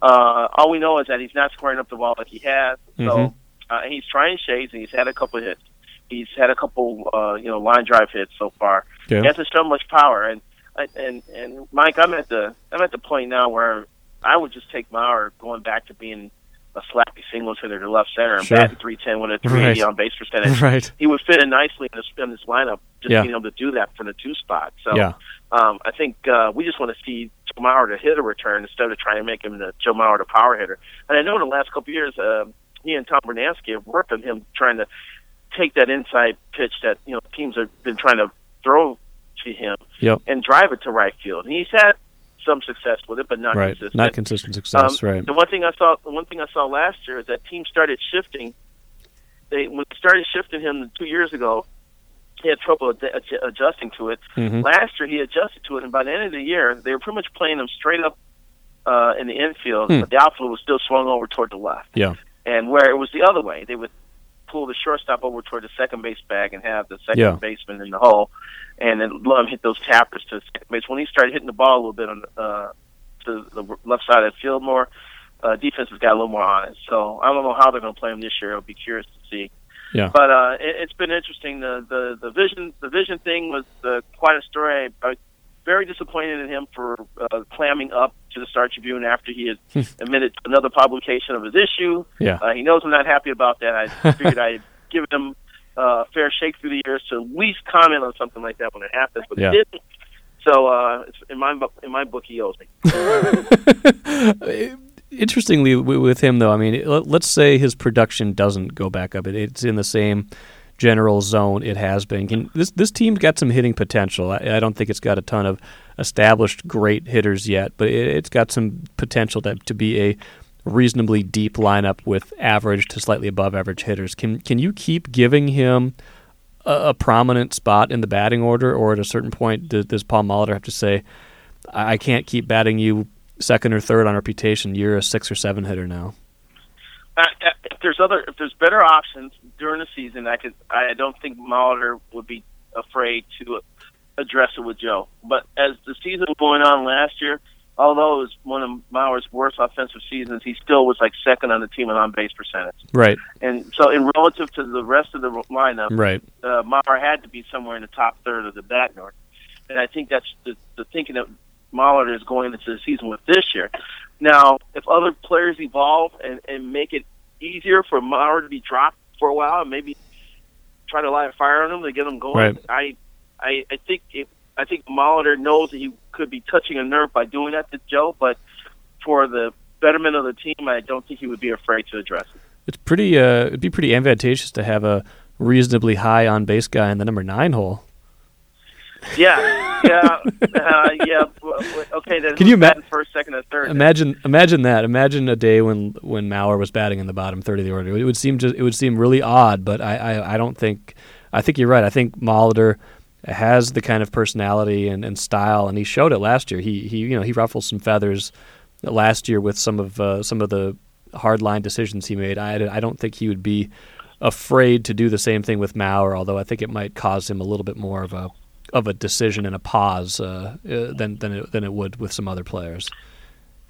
S2: Uh, all we know is that he's not squaring up the ball like he has. So
S1: Mhm.
S2: uh, he's trying shades and he's had a couple hits. He's had a couple uh, you know line drive hits so far.
S1: Okay.
S2: He hasn't shown much power. And and and Mike, I'm at the I'm at the point now where I would just take Mauer going back to being a slappy singles hitter to left center and
S1: Sure.
S2: batting 310 with a 380
S1: Right.
S2: on base percentage [laughs]
S1: right.
S2: he would fit in nicely in this in this lineup, just
S1: Yeah.
S2: being able to do that from the two spot. So
S1: Yeah.
S2: um, I think uh, we just want to see Joe Mauer to hit a return instead of trying to make him the Joe Mauer the power hitter. And I know in the last couple of years, uh, he and Tom Brunansky have worked on him trying to take that inside pitch that you know teams have been trying to throw to him
S1: Yep.
S2: and drive it to right field. And he's had some success with it, but not
S1: Right.
S2: consistent.
S1: Not consistent success.
S2: Um,
S1: right.
S2: The one thing I saw, the one thing I saw last year is that teams started shifting. They when they started shifting him two years ago, he had trouble ad- adj- adjusting to it.
S1: Mhm.
S2: Last year he adjusted to it, and by the end of the year, they were pretty much playing him straight up uh, in the infield,
S1: Hmm.
S2: but the outfield was still swung over toward the left.
S1: Yeah.
S2: And where it was the other way, they would pull the shortstop over toward the second base bag and have the second
S1: Yeah.
S2: baseman in the hole, and then let him hit those tappers to second base. When he started hitting the ball a little bit on uh, to the left side of the field more, uh, defense has got a little more on it. So I don't know how they're going to play him this year. I'll be curious to see.
S1: Yeah.
S2: But uh, it, it's been interesting. The the the vision the vision thing was uh, quite a story. I, I was very disappointed in him for uh, clamming up to the Star Tribune after he had admitted to another publication of his issue.
S1: Yeah.
S2: Uh, he knows I'm not happy about that. I figured I'd [laughs] give him uh, fair shake through the years to at least comment on something like that when it happens, but
S1: Yeah.
S2: he didn't. So uh, it's in my in my book, he owes me. [laughs]
S1: Interestingly, with him though, I mean, let- let's say his production doesn't go back up; it, it's in the same general zone it has been. This this team's got some hitting potential. I, I don't think it's got a ton of established great hitters yet, but it, it's got some potential to to be a reasonably deep lineup with average to slightly above average hitters. Can can you keep giving him a, a prominent spot in the batting order, or at a certain point does, does Paul Molitor have to say, I, I can't keep batting you second or third on reputation. You're a six or seven hitter now.
S2: Uh, uh, if there's other, if there's better options during the season, I could. I don't think Molitor would be afraid to address it with Joe. But as the season was going on last year, although it was one of Mauer's worst offensive seasons, he still was like second on the team in on base percentage.
S1: Right,
S2: And so, in relative to the rest of the lineup,
S1: right.
S2: uh, Mauer had to be somewhere in the top third of the batting order. And I think that's the, the thinking that Molitor is going into the season with this year. Now, if other players evolve and, and make it easier for Mauer to be dropped for a while and maybe try to light a fire on him to get him going,
S1: Right.
S2: I, I, I think it, I think Molitor knows that he could be touching a nerve by doing that to Joe, but for the betterment of the team, I don't think he would be afraid to address it.
S1: It's pretty. Uh, it'd be pretty advantageous to have a reasonably high on base guy in the number nine hole.
S2: Yeah, [laughs] yeah, uh, yeah. Okay, then
S1: Can you
S2: imagine first, second, and third?
S1: Imagine, imagine that. Imagine a day when when Mauer was batting in the bottom third of the order. It would seem just. It would seem really odd, but I, I, I don't think. I think you're right. I think Molitor has the kind of personality and, and style, and he showed it last year. He he you know he ruffled some feathers last year with some of uh, some of the hardline decisions he made. I I don't think he would be afraid to do the same thing with Mauer, although I think it might cause him a little bit more of a of a decision and a pause uh, uh, than than it, than it would with some other players.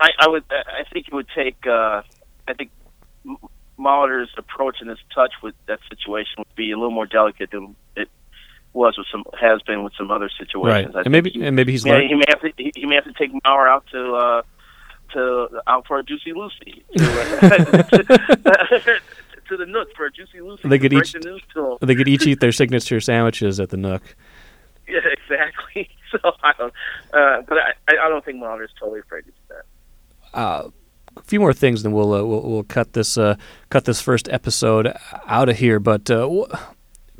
S2: I, I would. I think it would take. Uh, I think Molitor's approach and his touch with that situation would be a little more delicate than it was with some has been with some other situations. I
S1: and maybe
S2: he,
S1: and maybe he's
S2: yeah, he may have to. He, he may have to take Mauer out to. Uh, to out for a juicy Lucy, [laughs] [laughs] to, to the Nook for a juicy Lucy.
S1: They could each-
S2: the to.
S1: They could each eat their signature sandwiches at the Nook. [laughs]
S2: Yeah, exactly. [laughs] So I don't, uh, but I, I don't think Molitor's totally afraid to do that.
S1: Uh, a few more things, then we'll uh, we'll, we'll cut this uh, cut this first episode out of here. But uh, wh-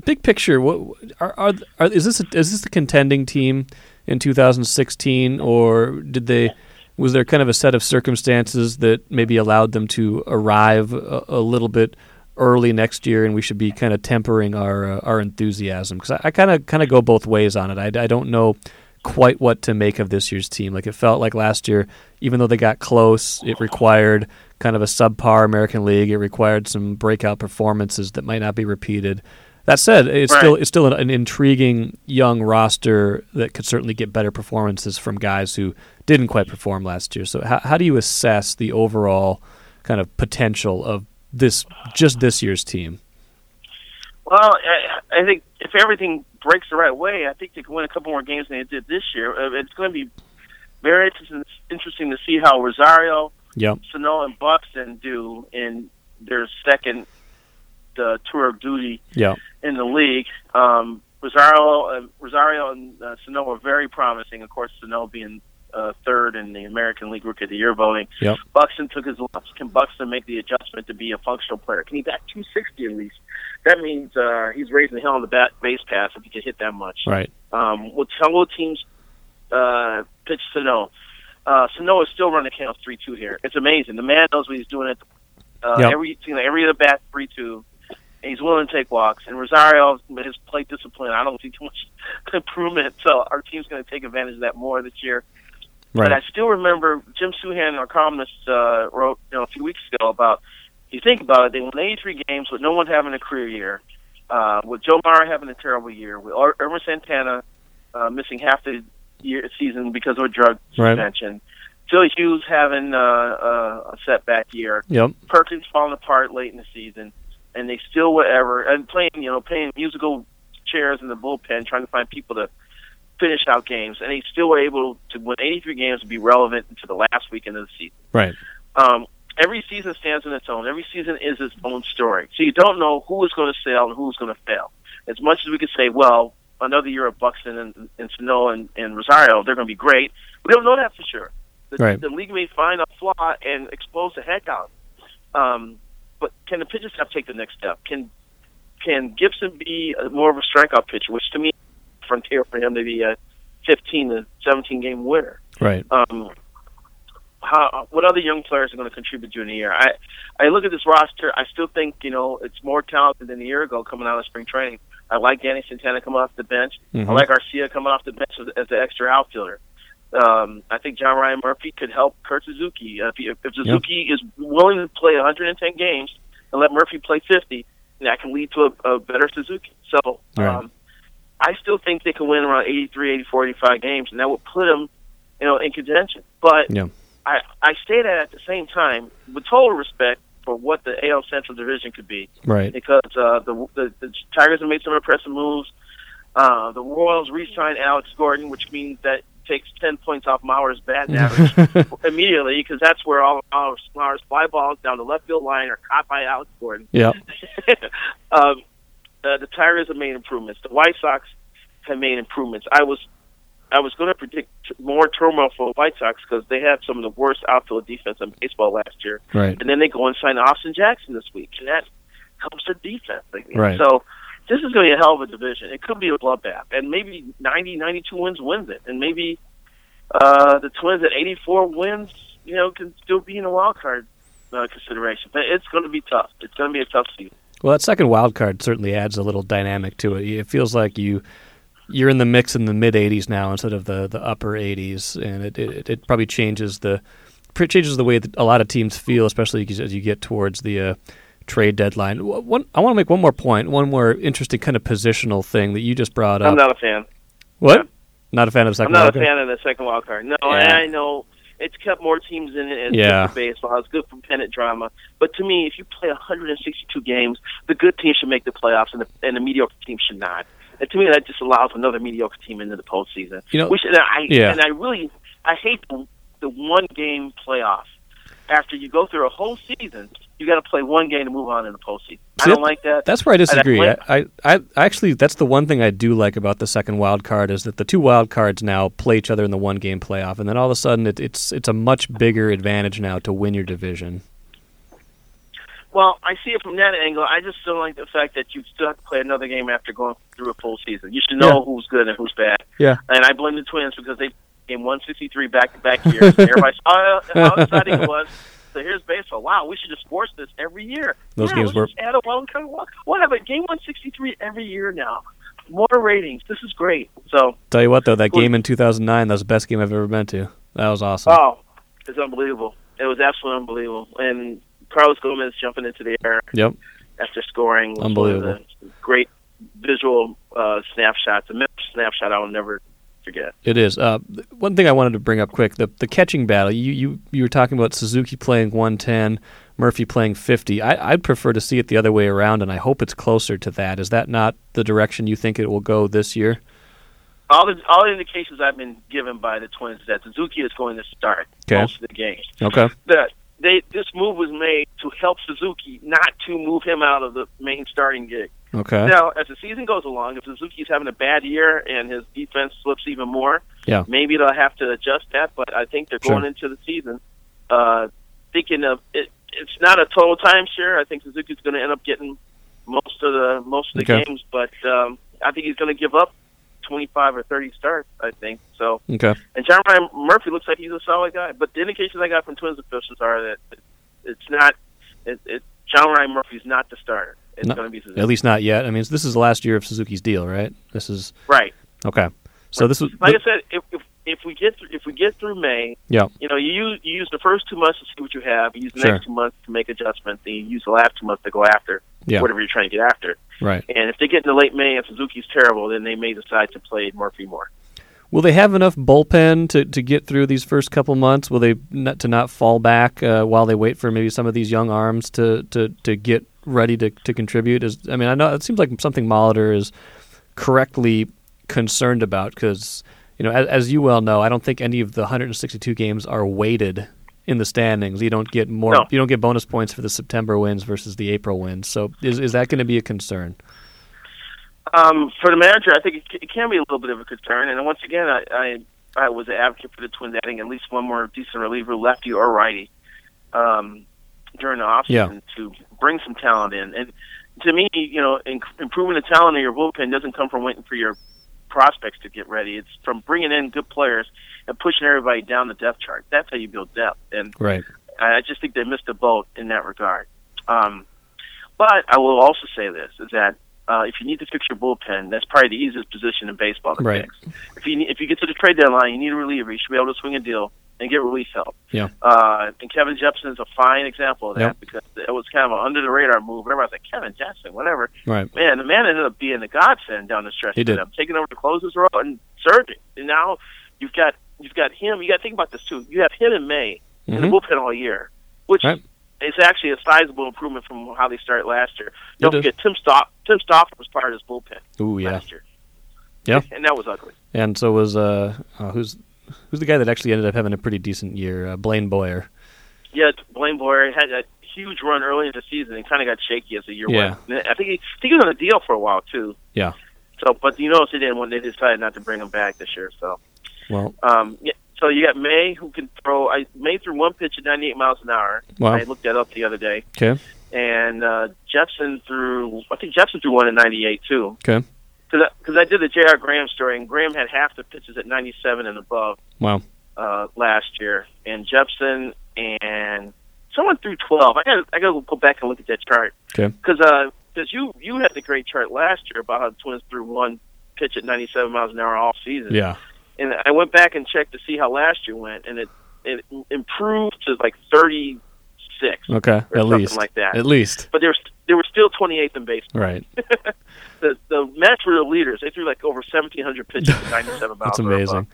S1: big picture, what are, are, are is this a, is this the contending team in 2016, or did they? Was there kind of a set of circumstances that maybe allowed them to arrive a, a little bit early next year, and we should be kind of tempering our uh, our enthusiasm? Because I kind of kind of go both ways on it. I, I don't know quite what to make of this year's team. Like it felt like last year, even though they got close, it required kind of a subpar American League. It required some breakout performances that might not be repeated. That said, it's
S2: Right.
S1: still it's still an, an intriguing young roster that could certainly get better performances from guys who didn't quite perform last year. So how how do you assess the overall kind of potential of this just this year's team?
S2: Well, I, I think if everything breaks the right way, I think they can win a couple more games than they did this year. Uh, It's going to be very interesting, interesting to see how Rosario,
S1: Yep.
S2: Sano, and Buxton do in their second uh, tour of duty
S1: Yep.
S2: in the league. Um, Rosario, uh, Rosario and uh, Sano are very promising. Of course, Sano being uh, third in the American League Rookie of the Year voting.
S1: Yep.
S2: Buxton took his lumps. Can Buxton make the adjustment to be a functional player? Can he bat 260 at least? That means uh, he's raising the hell on the bat base pass if he can hit that much.
S1: Right.
S2: Um, will Tongo teams uh, pitch Sano? Uh, Sano is still running count three two here. It's amazing. The man knows what he's doing. At uh,
S1: Yep.
S2: every you know, every other bat three two. He's willing to take walks. And Rosario, with his plate discipline, I don't see too much [laughs] improvement. So our team's going to take advantage of that more this year. But I still remember Jim Souhan, our columnist, uh, wrote you know a few weeks ago about. If you think about it, they won 83 games with no one having a career year, uh, with Joe Mauer having a terrible year, with Ir- Ervin Santana uh, missing half the year season because of a drug
S1: Right.
S2: suspension, Philly Hughes having uh, uh, a setback year,
S1: Yep.
S2: Perkins falling apart late in the season, and they still whatever and playing you know playing musical chairs in the bullpen trying to find people to finish out games, and they still were able to win 83 games and be relevant into the last weekend of the season.
S1: Right.
S2: Um, every season stands on its own. Every season is its own story. So you don't know who is going to sail and who's going to fail. As much as we could say, well, another year of Buxton and, and Sano and, and Rosario, they're going to be great. We don't know that for sure. The,
S1: Right.
S2: the league may find a flaw and expose the heck out. Um, but can the pitching staff take the next step? Can can Gibson be a, more of a strikeout pitcher, which to me, frontier for him to be a 15 to 17 game winner.
S1: Right.
S2: Um, how what other young players are going to contribute during the year? I I look at this roster. I still think you know it's more talented than a year ago coming out of spring training. I like Danny Santana coming off the bench.
S1: Mhm.
S2: I like Arcia coming off the bench as, as an extra outfielder. Um, I think John Ryan Murphy could help Kurt Suzuki. Uh, if, he- if Suzuki is willing to play 110 games and let Murphy play 50, that can lead to a, a better Suzuki. So
S1: Right.
S2: I still think they can win around 83, 84, 85 games, and that would put them, you know, in contention. But
S1: Yeah.
S2: I, I say that at the same time with total respect for what the AL Central Division could be
S1: Right.
S2: because uh, the, the the Tigers have made some impressive moves. Uh, the Royals re-signed Alex Gordon, which means that takes ten points off Mauer's batting [laughs] average immediately because that's where all of Mauer's, Mauer's fly balls down the left field line are caught by Alex Gordon.
S1: yeah. [laughs]
S2: um, uh, the Tigers have made improvements. The White Sox have made improvements. I was I was going to predict more turmoil for the White Sox because they had some of the worst outfield defense in baseball last year
S1: Right.
S2: and then they go and sign Austin Jackson this week, and that helps their defense. again.
S1: Right.
S2: So this is going to be a hell of a division. It could be a bloodbath, and maybe 90, 92 wins wins it, and maybe uh, the Twins at 84 wins, you know, can still be in a wild card uh, consideration. But it's going to be tough. It's going to be a tough season.
S1: Well, that second wild card certainly adds a little dynamic to it. It feels like you you're in the mix in the mid 80s now instead of the, the upper 80s, and it, it it probably changes the it changes the way that a lot of teams feel, especially as you get towards the uh, trade deadline. One, I want to make one more point, one more interesting kind of positional thing that you just brought up.
S2: I'm not a fan.
S1: what?
S2: yeah.
S1: Not a fan of the
S2: I'm
S1: second
S2: not
S1: wild
S2: a fan of the second wild card. No,
S1: Yeah.
S2: I know it's kept more teams in it. And
S1: Yeah.
S2: good for baseball. It's good for pennant drama. But to me, if you play 162 games, the good team should make the playoffs, and the, and the mediocre team should not. And to me, that just allows another mediocre team into the postseason.
S1: You know-
S2: Which and I
S1: Yeah.
S2: and I really I hate the, the one game playoff. After you go through a whole season, you got to play one game to move on in the postseason. I don't like that.
S1: That's where I disagree.
S2: I-
S1: I, I, actually that's the one thing I do like about the second wild card is that the two wild cards now play each other in the one game playoff, and then all of a sudden it, it's it's a much bigger advantage now to win your division.
S2: Well, I see it from that angle. I just don't like the fact that you still have to play another game after going through a full season. You should know
S1: Yeah.
S2: who's good and who's bad.
S1: Yeah.
S2: And I blame the Twins because they game 163 back to back years. [laughs] Everybody saw how exciting it was. So here's baseball. Wow, we should just force this every year.
S1: Those
S2: yeah,
S1: games were-
S2: add a wild card. We'll, have a game 163 every year now. More ratings. This is great. So,
S1: Tell you what though, that game in 2009 that was the best game I've ever been to. That was awesome.
S2: oh, it's unbelievable. It was absolutely unbelievable. And Carlos Gomez jumping into the air
S1: Yep.
S2: after scoring
S1: Unbelievable.
S2: one of the great visual uh, snapshots. A snapshot I will never forget.
S1: It is. Uh, one thing I wanted to bring up quick: the the catching battle. You you you were talking about Suzuki playing 110, Murphy playing 50. I, I'd prefer to see it the other way around, and I hope it's closer to that. Is that not the direction you think it will go this year?
S2: All the all the indications I've been given by the Twins is that Suzuki is going to start
S1: Okay.
S2: most of the games.
S1: Okay.
S2: That they this move was made to help Suzuki, not to move him out of the main starting gig.
S1: Okay.
S2: Now, as the season goes along, if Suzuki's having a bad year and his defense slips even more,
S1: Yeah.
S2: maybe they'll have to adjust that. But I think they're
S1: Sure.
S2: going into the season uh, thinking of it. It's not a total timeshare. I think Suzuki's going to end up getting most of the most of the
S1: Okay.
S2: games, but um, I think he's going to give up twenty five or thirty starts. I think so.
S1: Okay.
S2: And John Ryan Murphy looks like he's a solid guy, but the indications I got from Twins officials are that it's not. It, it, John Ryan Murphy's not the starter. It's
S1: No,
S2: going to be Suzuki.
S1: At least not yet. I mean, this is the last year of Suzuki's deal, right? This is
S2: right.
S1: okay. So this was
S2: Like I said, if, if if we get through, if we get through May,
S1: Yeah.
S2: you know, you use you use the first two months to see what you have. You use the
S1: Sure.
S2: next two months to make adjustments. Then you use the last two months to go after
S1: Yeah.
S2: whatever you're trying to get after.
S1: right.
S2: And if they get into late May and Suzuki's terrible, then they may decide to play Murphy more.
S1: Will they have enough bullpen to, to get through these first couple months? Will they not to not fall back uh, while they wait for maybe some of these young arms to, to, to get ready to, to contribute? Is I mean I know it seems like something Molitor is correctly concerned about because you know as, as you well know I don't think any of the 162 games are weighted in the standings. You don't get more.
S2: No.
S1: You don't get bonus points for the September wins versus the April wins. So is is that going to be a concern?
S2: Um, for the manager, I think it, it can be a little bit of a concern. And once again, I, I I was an advocate for the Twins adding at least one more decent reliever, lefty or righty, um, during the offseason
S1: Yeah.
S2: to bring some talent in. And to me, you know, in, improving the talent in your bullpen doesn't come from waiting for your prospects to get ready. It's from bringing in good players and pushing everybody down the depth chart. That's how you build depth. And
S1: Right.
S2: I just think they missed a boat in that regard. Um, but I will also say this: is that uh, if you need to fix your bullpen, that's probably the easiest position in baseball to
S1: Right.
S2: fix. If you need, if you get to the trade deadline, you need a reliever. You should be able to swing a deal and get relief help.
S1: Yeah.
S2: Uh, and Kevin Jepsen is a fine example of that
S1: Yep.
S2: because it was kind of an under the radar move. Everybody's like Kevin Jepsen, whatever.
S1: Right.
S2: Man, the man ended up being a godsend down the stretch.
S1: He did.
S2: them, taking over the closers role and surging. And now you've got you've got him. You got to think about this too. You have him in May in the
S1: Mhm.
S2: bullpen all year, which
S1: Right.
S2: Is actually a sizable improvement from how they started last year. Don't
S1: It is.
S2: forget Tim Stauffer. Tim Stauffer was part of his bullpen
S1: Ooh yeah.
S2: last year.
S1: Yeah.
S2: and that was ugly.
S1: And so was uh, uh who's who's the guy that actually ended up having a pretty decent year? Uh, Blaine Boyer.
S2: Yeah, Blaine Boyer had a huge run early in the season and kind of got shaky as the year
S1: Yeah.
S2: went. I think he, I think he was on a deal for a while too.
S1: Yeah.
S2: So, but you notice they didn't when they decided not to bring him back this year. So,
S1: Well,
S2: um, yeah. So you got May who can throw. I May threw one pitch at 98 miles an hour.
S1: wow.
S2: I looked that up the other day.
S1: Okay.
S2: And uh, Jepsen threw. I think Jepsen threw one at 98 too.
S1: Okay.
S2: Because I, I did the J.R. Graham story, and Graham had half the pitches at 97 and above
S1: Wow.
S2: uh, last year, and Jepsen and someone threw 12. I got I got to go back and look at that chart.
S1: Okay.
S2: Because uh, cause you you had the great chart last year about how the Twins threw one pitch at 97 miles an hour all season.
S1: Yeah.
S2: And I went back and checked to see how last year went, and it it improved to like 36
S1: Okay.
S2: or
S1: At
S2: something
S1: least.
S2: like that.
S1: At least.
S2: But they were they were still 28th in baseball.
S1: Right. [laughs]
S2: The the Mets were the leaders. They threw like over 1,700 pitches at 97 [laughs] miles.
S1: That's amazing.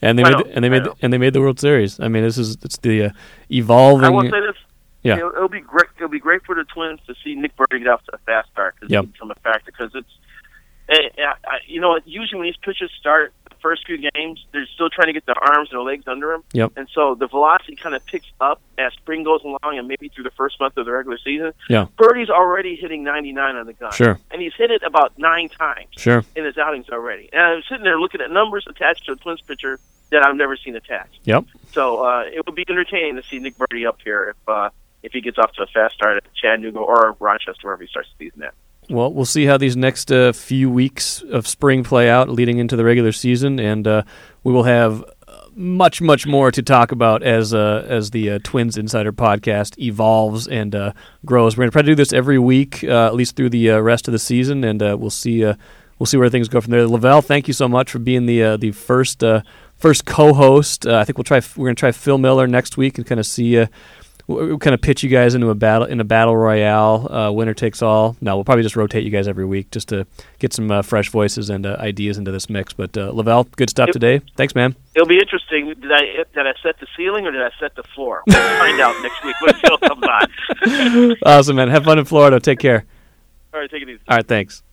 S1: And they
S2: I
S1: made the, and they made the, and they made the World Series. I mean, this is it's the uh, evolving.
S2: I will say this.
S1: Yeah.
S2: It'll, it'll be great. It'll be great for the Twins to see Nick Burdi get off to a fast start because
S1: Yep.
S2: become a factor. Because it's, eh, eh, I, you know, usually when these pitchers start first few games, they're still trying to get their arms and their legs under them.
S1: Yep.
S2: And so the velocity kind of picks up as spring goes along, and maybe through the first month of the regular season.
S1: Yeah.
S2: Burdi's already hitting 99 on the gun.
S1: Sure.
S2: And he's hit it about nine times
S1: Sure.
S2: in his outings already. And I'm sitting there looking at numbers attached to a Twins pitcher that I've never seen attached.
S1: Yep.
S2: So uh, it would be entertaining to see Nick Burdi up here if uh, if he gets off to a fast start at Chattanooga or Rochester, wherever he starts the season at.
S1: Well, we'll see how these next uh, few weeks of spring play out leading into the regular season, and uh, we will have uh, much, much more to talk about as uh, as the uh, Twins Insider podcast evolves and uh, grows. We're going to try to do this every week, at least through the rest of the season, and uh, we'll see. We'll see where things go from there. La Velle, thank you so much for being the the first uh, first co-host. I think we'll try. We're going to try Phil Miller next week and kind of see. We'll kind of pitch you guys into a battle in a battle royale, uh, winner takes all. No, we'll probably just rotate you guys every week just to get some uh, fresh voices and uh, ideas into this mix. But uh, La Velle, good stuff
S2: Yep.
S1: today. Thanks, man.
S2: It'll be interesting. Did I did I set the ceiling or did I set the floor? We'll find out next week when Phil comes on. [laughs]
S1: awesome, man. Have fun in Florida. Take care.
S2: All right, take it easy.
S1: All right, thanks.